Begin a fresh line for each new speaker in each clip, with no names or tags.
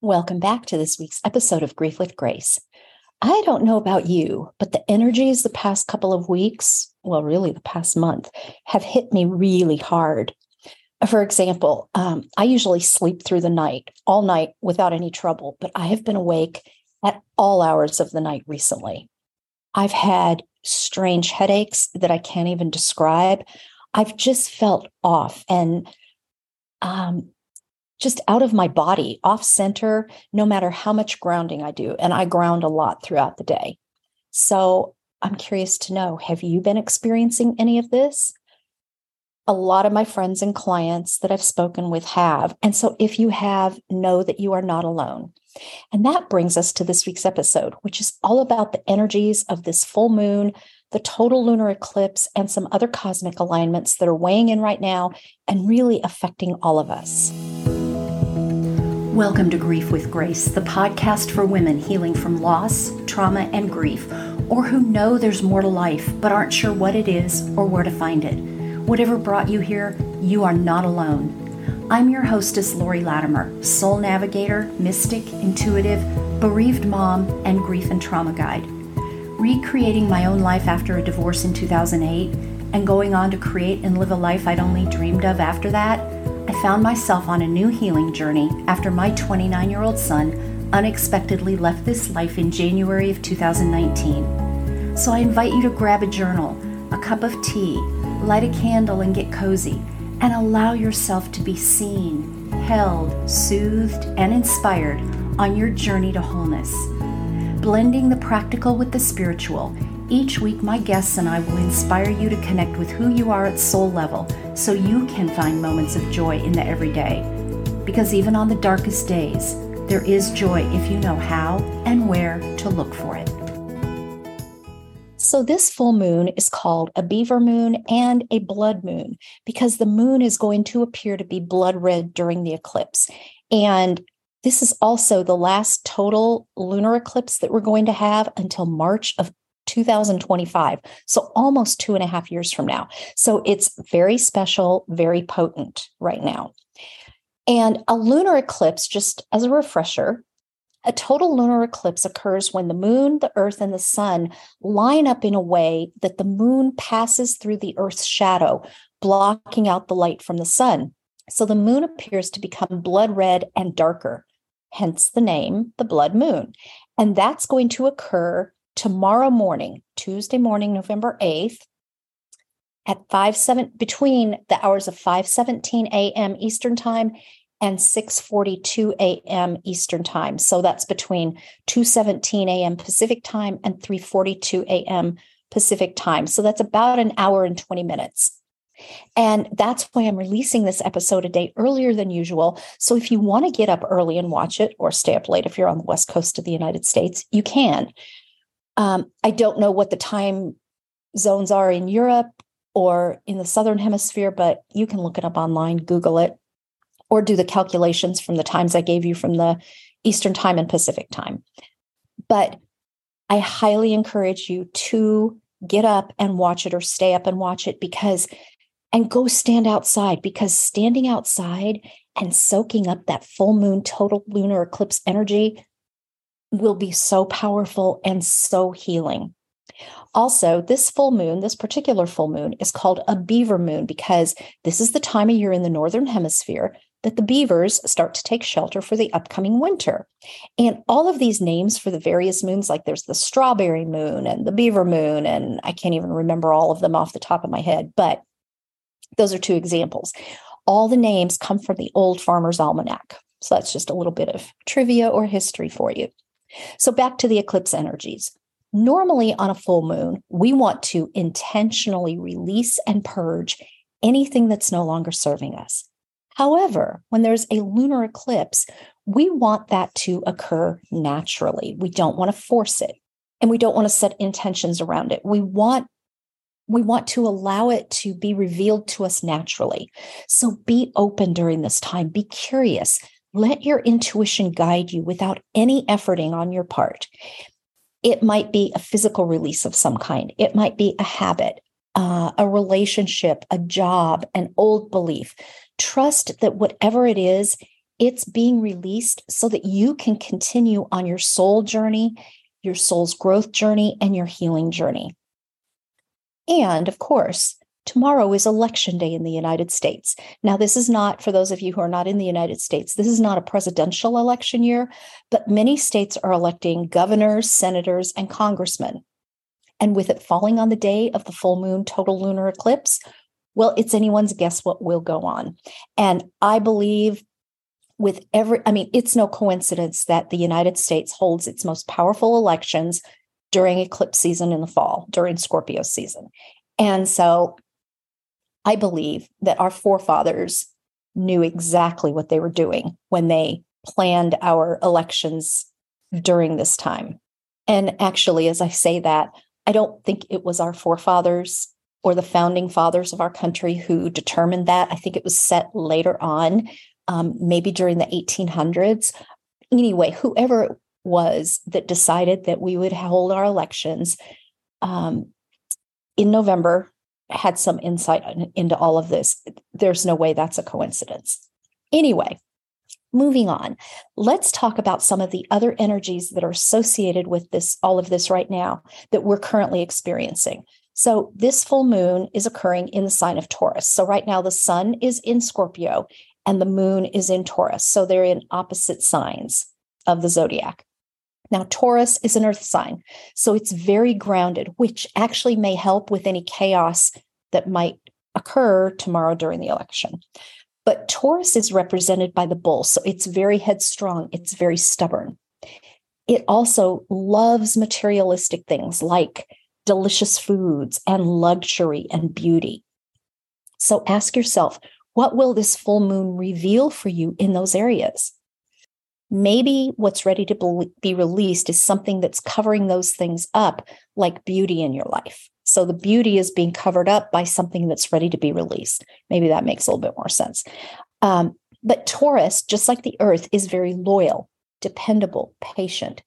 Welcome back to this week's episode of Grief with Grace. I don't know about you, but the energies the past couple of weeks, well, really the past month, have hit me really hard. For example, um, I usually sleep through the night, all night without any trouble, but I have been awake at all hours of the night recently. I've had strange headaches that I can't even describe. I've just felt off and um, just out of my body, off center, no matter how much grounding I do. And I ground a lot throughout the day. So I'm curious to know have you been experiencing any of this? A lot of my friends and clients that I've spoken with have. And so if you have, know that you are not alone. And that brings us to this week's episode, which is all about the energies of this full moon, the total lunar eclipse, and some other cosmic alignments that are weighing in right now and really affecting all of us. Welcome to Grief with Grace, the podcast for women healing from loss, trauma, and grief, or who know there's more to life but aren't sure what it is or where to find it. Whatever brought you here, you are not alone. I'm your hostess, Lori Latimer, soul navigator, mystic, intuitive, bereaved mom, and grief and trauma guide. Recreating my own life after a divorce in 2008 and going on to create and live a life I'd only dreamed of after that I found myself on a new healing journey after my 29 year old son unexpectedly left this life in January of 2019. So I invite you to grab a journal, a cup of tea, light a candle, and get cozy, and allow yourself to be seen, held, soothed, and inspired on your journey to wholeness. Blending the practical with the spiritual each week, my guests and I will inspire you to connect with who you are at soul level so you can find moments of joy in the everyday. Because even on the darkest days, there is joy if you know how and where to look for it. So, this full moon is called a beaver moon and a blood moon because the moon is going to appear to be blood red during the eclipse. And this is also the last total lunar eclipse that we're going to have until March of 2025. So almost two and a half years from now. So it's very special, very potent right now. And a lunar eclipse, just as a refresher, a total lunar eclipse occurs when the moon, the earth, and the sun line up in a way that the moon passes through the earth's shadow, blocking out the light from the sun. So the moon appears to become blood red and darker, hence the name, the blood moon. And that's going to occur tomorrow morning, Tuesday morning, November 8th, at 5 7 between the hours of 5 17 a.m. Eastern time and 6:42 a.m. Eastern time. So that's between 2:17 a.m. Pacific time and 3:42 a.m. Pacific time. So that's about an hour and 20 minutes. And that's why I'm releasing this episode a day earlier than usual. So if you want to get up early and watch it or stay up late if you're on the west coast of the United States, you can. Um, I don't know what the time zones are in Europe or in the Southern Hemisphere, but you can look it up online, Google it, or do the calculations from the times I gave you from the Eastern Time and Pacific Time. But I highly encourage you to get up and watch it or stay up and watch it because, and go stand outside because standing outside and soaking up that full moon total lunar eclipse energy will be so powerful and so healing. Also, this full moon, this particular full moon, is called a beaver moon because this is the time of year in the Northern Hemisphere that the beavers start to take shelter for the upcoming winter. And all of these names for the various moons, like there's the strawberry moon and the beaver moon, and I can't even remember all of them off the top of my head, but those are two examples. All the names come from the Old Farmer's Almanac. So that's just a little bit of trivia or history for you. So back to the eclipse energies. Normally on a full moon, we want to intentionally release and purge anything that's no longer serving us. However, when there's a lunar eclipse, we want that to occur naturally. We don't want to force it and we don't want to set intentions around it. We want we want to allow it to be revealed to us naturally. So be open during this time, be curious, let your intuition guide you without any efforting on your part. It might be a physical release of some kind, it might be a habit, uh, a relationship, a job, an old belief. Trust that whatever it is, it's being released so that you can continue on your soul journey, your soul's growth journey, and your healing journey. And of course, tomorrow is election day in the United States. Now, this is not, for those of you who are not in the United States, this is not a presidential election year, but many states are electing governors, senators, and congressmen. And with it falling on the day of the full moon total lunar eclipse, well, it's anyone's guess what will go on. And I believe with every, I mean, it's no coincidence that the United States holds its most powerful elections during eclipse season in the fall, during Scorpio season. And so I believe that our forefathers knew exactly what they were doing when they planned our elections during this time. And actually, as I say that, I don't think it was our forefathers or the founding fathers of our country who determined that. I think it was set later on, um, maybe during the 1800s. Anyway, whoever it was that decided that we would hold our elections um, in November had some insight into all of this. There's no way that's a coincidence. Anyway, moving on, let's talk about some of the other energies that are associated with this, all of this right now that we're currently experiencing. So, this full moon is occurring in the sign of Taurus. So, right now, the sun is in Scorpio and the moon is in Taurus. So, they're in opposite signs of the zodiac. Now, Taurus is an earth sign, so it's very grounded, which actually may help with any chaos that might occur tomorrow during the election. But Taurus is represented by the bull, so it's very headstrong, it's very stubborn. It also loves materialistic things like delicious foods and luxury and beauty. So ask yourself, what will this full moon reveal for you in those areas? Maybe what's ready to be released is something that's covering those things up, like beauty in your life. So the beauty is being covered up by something that's ready to be released. Maybe that makes a little bit more sense. Um, but Taurus, just like the earth, is very loyal, dependable, patient.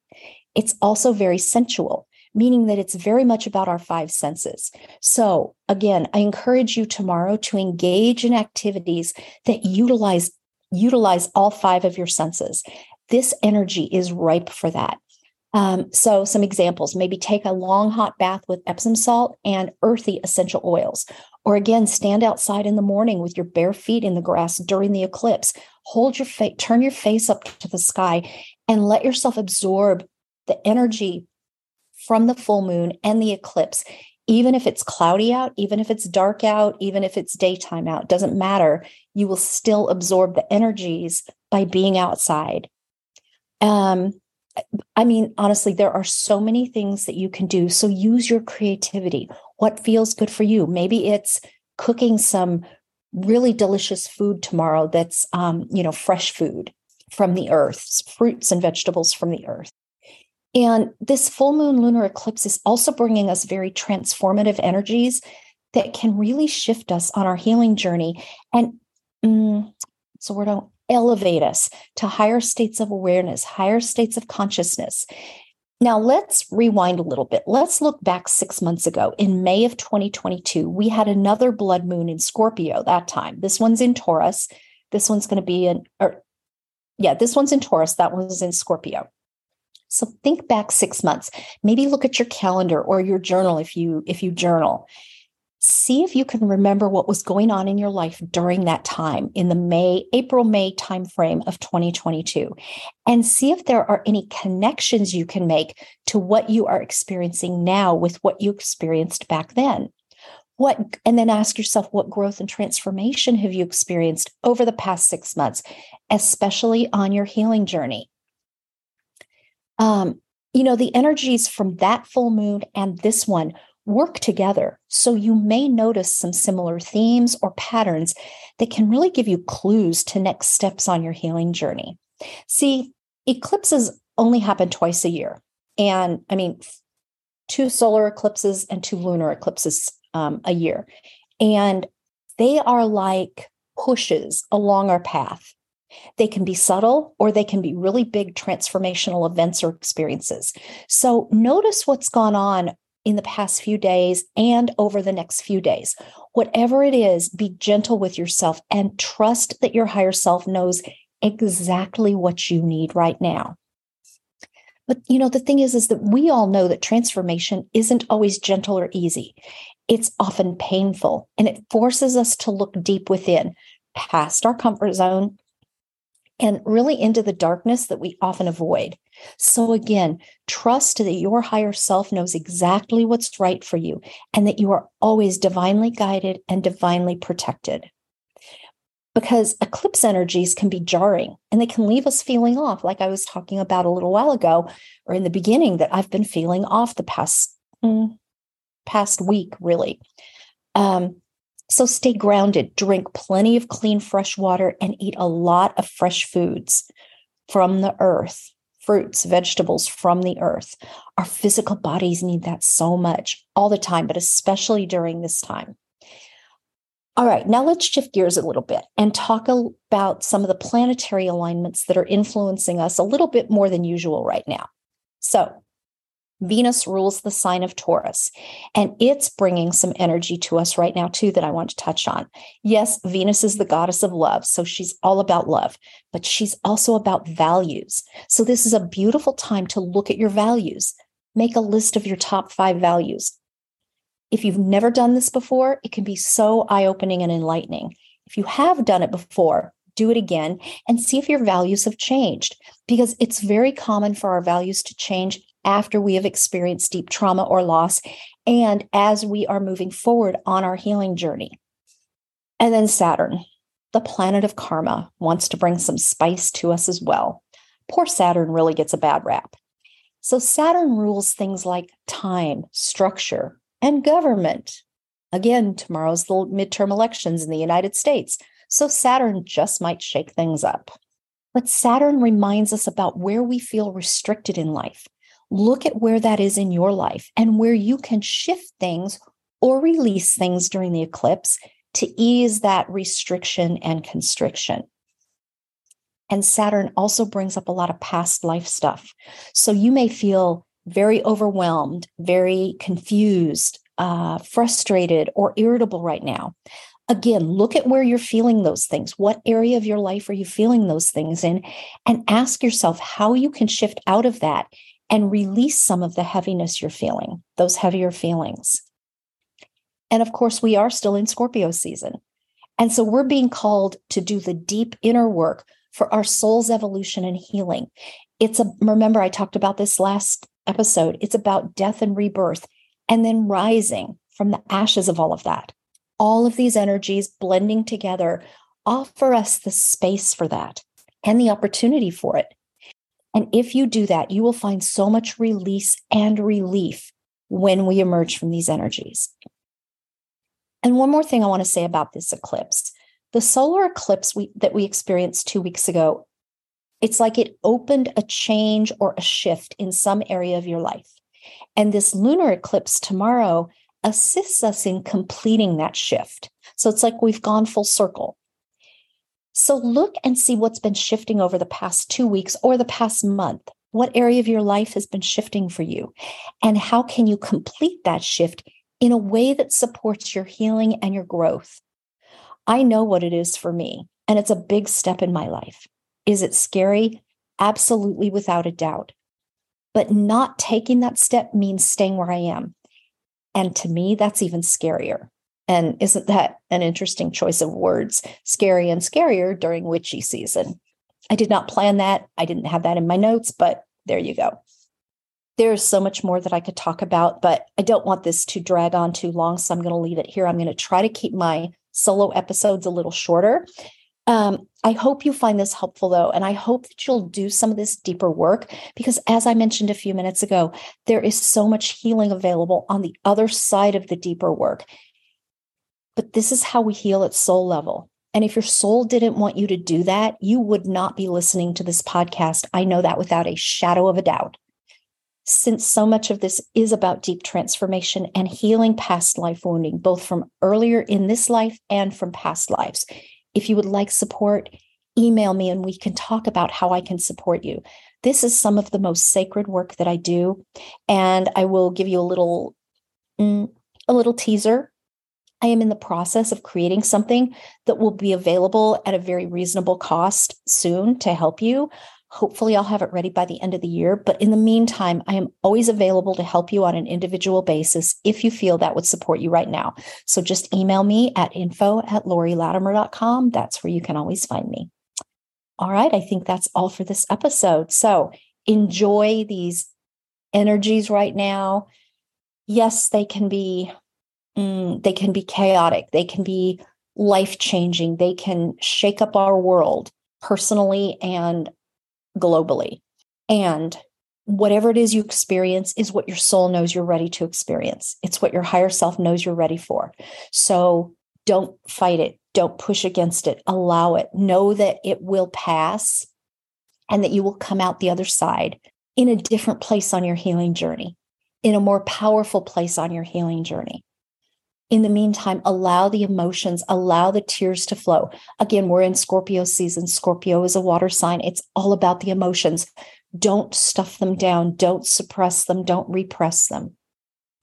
It's also very sensual meaning that it's very much about our five senses. So, again, I encourage you tomorrow to engage in activities that utilize utilize all five of your senses. This energy is ripe for that. Um, so, some examples maybe take a long hot bath with Epsom salt and earthy essential oils. Or again, stand outside in the morning with your bare feet in the grass during the eclipse. Hold your face, turn your face up to the sky, and let yourself absorb the energy from the full moon and the eclipse, even if it's cloudy out, even if it's dark out, even if it's daytime out, doesn't matter. You will still absorb the energies by being outside. Um, I mean, honestly, there are so many things that you can do. So use your creativity. What feels good for you? Maybe it's cooking some really delicious food tomorrow that's, um, you know, fresh food from the earth, fruits and vegetables from the earth. And this full moon lunar eclipse is also bringing us very transformative energies that can really shift us on our healing journey and mm, so we're don't elevate us to higher states of awareness, higher states of consciousness. Now, let's rewind a little bit. Let's look back six months ago. In May of 2022, we had another blood moon in Scorpio that time. This one's in Taurus. This one's going to be in, or yeah, this one's in Taurus. That one's in Scorpio. So think back 6 months. Maybe look at your calendar or your journal if you if you journal. See if you can remember what was going on in your life during that time in the May April May timeframe of 2022 and see if there are any connections you can make to what you are experiencing now with what you experienced back then. What and then ask yourself what growth and transformation have you experienced over the past 6 months especially on your healing journey? Um, you know, the energies from that full moon and this one work together. So you may notice some similar themes or patterns that can really give you clues to next steps on your healing journey. See, eclipses only happen twice a year. And I mean, two solar eclipses and two lunar eclipses um, a year. And they are like pushes along our path. They can be subtle or they can be really big transformational events or experiences. So notice what's gone on in the past few days and over the next few days. Whatever it is, be gentle with yourself and trust that your higher self knows exactly what you need right now. But you know, the thing is, is that we all know that transformation isn't always gentle or easy. It's often painful and it forces us to look deep within, past our comfort zone, and really into the darkness that we often avoid. So, again, trust that your higher self knows exactly what's right for you and that you are always divinely guided and divinely protected. Because eclipse energies can be jarring and they can leave us feeling off, like I was talking about a little while ago or in the beginning, that I've been feeling off the past, mm, past week, really. Um, so stay grounded, drink plenty of clean, fresh water, and eat a lot of fresh foods from the earth, fruits, vegetables from the earth. Our physical bodies need that so much all the time, but especially during this time. All right, now let's shift gears a little bit and talk about some of the planetary alignments that are influencing us a little bit more than usual right now. So, Venus rules the sign of Taurus, and it's bringing some energy to us right now, too, that I want to touch on. Yes, Venus is the goddess of love, so she's all about love, but she's also about values. So, this is a beautiful time to look at your values. Make a list of your top five values. If you've never done this before, it can be so eye opening and enlightening. If you have done it before, do it again and see if your values have changed because it's very common for our values to change after we have experienced deep trauma or loss, and as we are moving forward on our healing journey. And then Saturn, the planet of karma, wants to bring some spice to us as well. Poor Saturn really gets a bad rap. So, Saturn rules things like time, structure, and government. Again, tomorrow's the midterm elections in the United States. So, Saturn just might shake things up. But Saturn reminds us about where we feel restricted in life look at where that is in your life and where you can shift things or release things during the eclipse to ease that restriction and constriction. And Saturn also brings up a lot of past life stuff. So you may feel very overwhelmed, very confused, uh, frustrated, or irritable right now. Again, look at where you're feeling those things. What area of your life are you feeling those things in? And ask yourself how you can shift out of that and release some of the heaviness you're feeling, those heavier feelings. And of course, we are still in Scorpio season. And so we're being called to do the deep inner work for our soul's evolution and healing. It's a, remember, I talked about this last episode. It's about death and rebirth and then rising from the ashes of all of that. All of these energies blending together offer us the space for that and the opportunity for it. And if you do that, you will find so much release and relief when we emerge from these energies. And one more thing I want to say about this eclipse the solar eclipse we, that we experienced two weeks ago, it's like it opened a change or a shift in some area of your life. And this lunar eclipse tomorrow assists us in completing that shift. So it's like we've gone full circle. So look and see what's been shifting over the past two weeks or the past month. What area of your life has been shifting for you? And how can you complete that shift in a way that supports your healing and your growth? I know what it is for me, and it's a big step in my life. Is it scary? Absolutely, without a doubt. But not taking that step means staying where I am. And to me, that's even scarier. And isn't that an interesting choice of words? Scary and scarier during witchy season. I did not plan that. I didn't have that in my notes, but there you go. There's so much more that I could talk about, but I don't want this to drag on too long. So I'm going to leave it here. I'm going to try to keep my solo episodes a little shorter. Um, I hope you find this helpful, though, and I hope that you'll do some of this deeper work because, as I mentioned a few minutes ago, there is so much healing available on the other side of the deeper work. But this is how we heal at soul level. And if your soul didn't want you to do that, you would not be listening to this podcast. I know that without a shadow of a doubt. Since so much of this is about deep transformation and healing past life wounding, both from earlier in this life and from past lives. If you would like support, email me and we can talk about how I can support you. This is some of the most sacred work that I do. And I will give you a little, mm, a little teaser I am in the process of creating something that will be available at a very reasonable cost soon to help you. Hopefully, I'll have it ready by the end of the year. But in the meantime, I am always available to help you on an individual basis if you feel that would support you right now. So just email me at info at lorilatimer.com. That's where you can always find me. All right, I think that's all for this episode. So enjoy these energies right now. Yes, they can be mm, they can be chaotic. They can be life changing. They can shake up our world personally and globally. And whatever it is you experience is what your soul knows you're ready to experience. It's what your higher self knows you're ready for. So don't fight it. Don't push against it. Allow it. Know that it will pass and that you will come out the other side in a different place on your healing journey, in a more powerful place on your healing journey in the meantime, allow the emotions, allow the tears to flow. Again, we're in Scorpio season. Scorpio is a water sign. It's all about the emotions. Don't stuff them down. Don't suppress them. Don't repress them.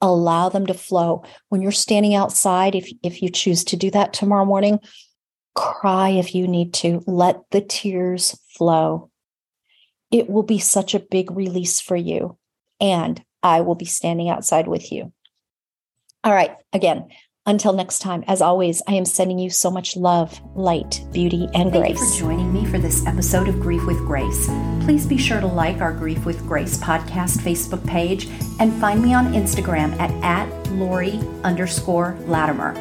Allow them to flow. When you're standing outside, if, if you choose to do that tomorrow morning, cry if you need to. Let the tears flow. It will be such a big release for you. And I will be standing outside with you. All right. Again, until next time, as always, I am sending you so much love, light, beauty, and
Thank
grace.
Thank you for joining me for this episode of Grief with Grace. Please be sure to like our Grief with Grace podcast Facebook page and find me on Instagram at, at Lori underscore Latimer.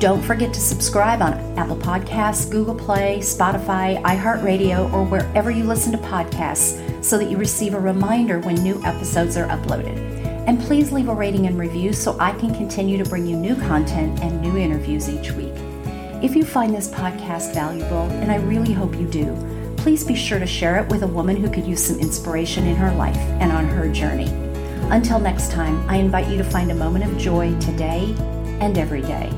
Don't forget to subscribe on Apple Podcasts, Google Play, Spotify, iHeartRadio, or wherever you listen to podcasts so that you receive a reminder when new episodes are uploaded. And please leave a rating and review so I can continue to bring you new content and new interviews each week. If you find this podcast valuable, and I really hope you do, please be sure to share it with a woman who could use some inspiration in her life and on her journey. Until next time, I invite you to find a moment of joy today and every day.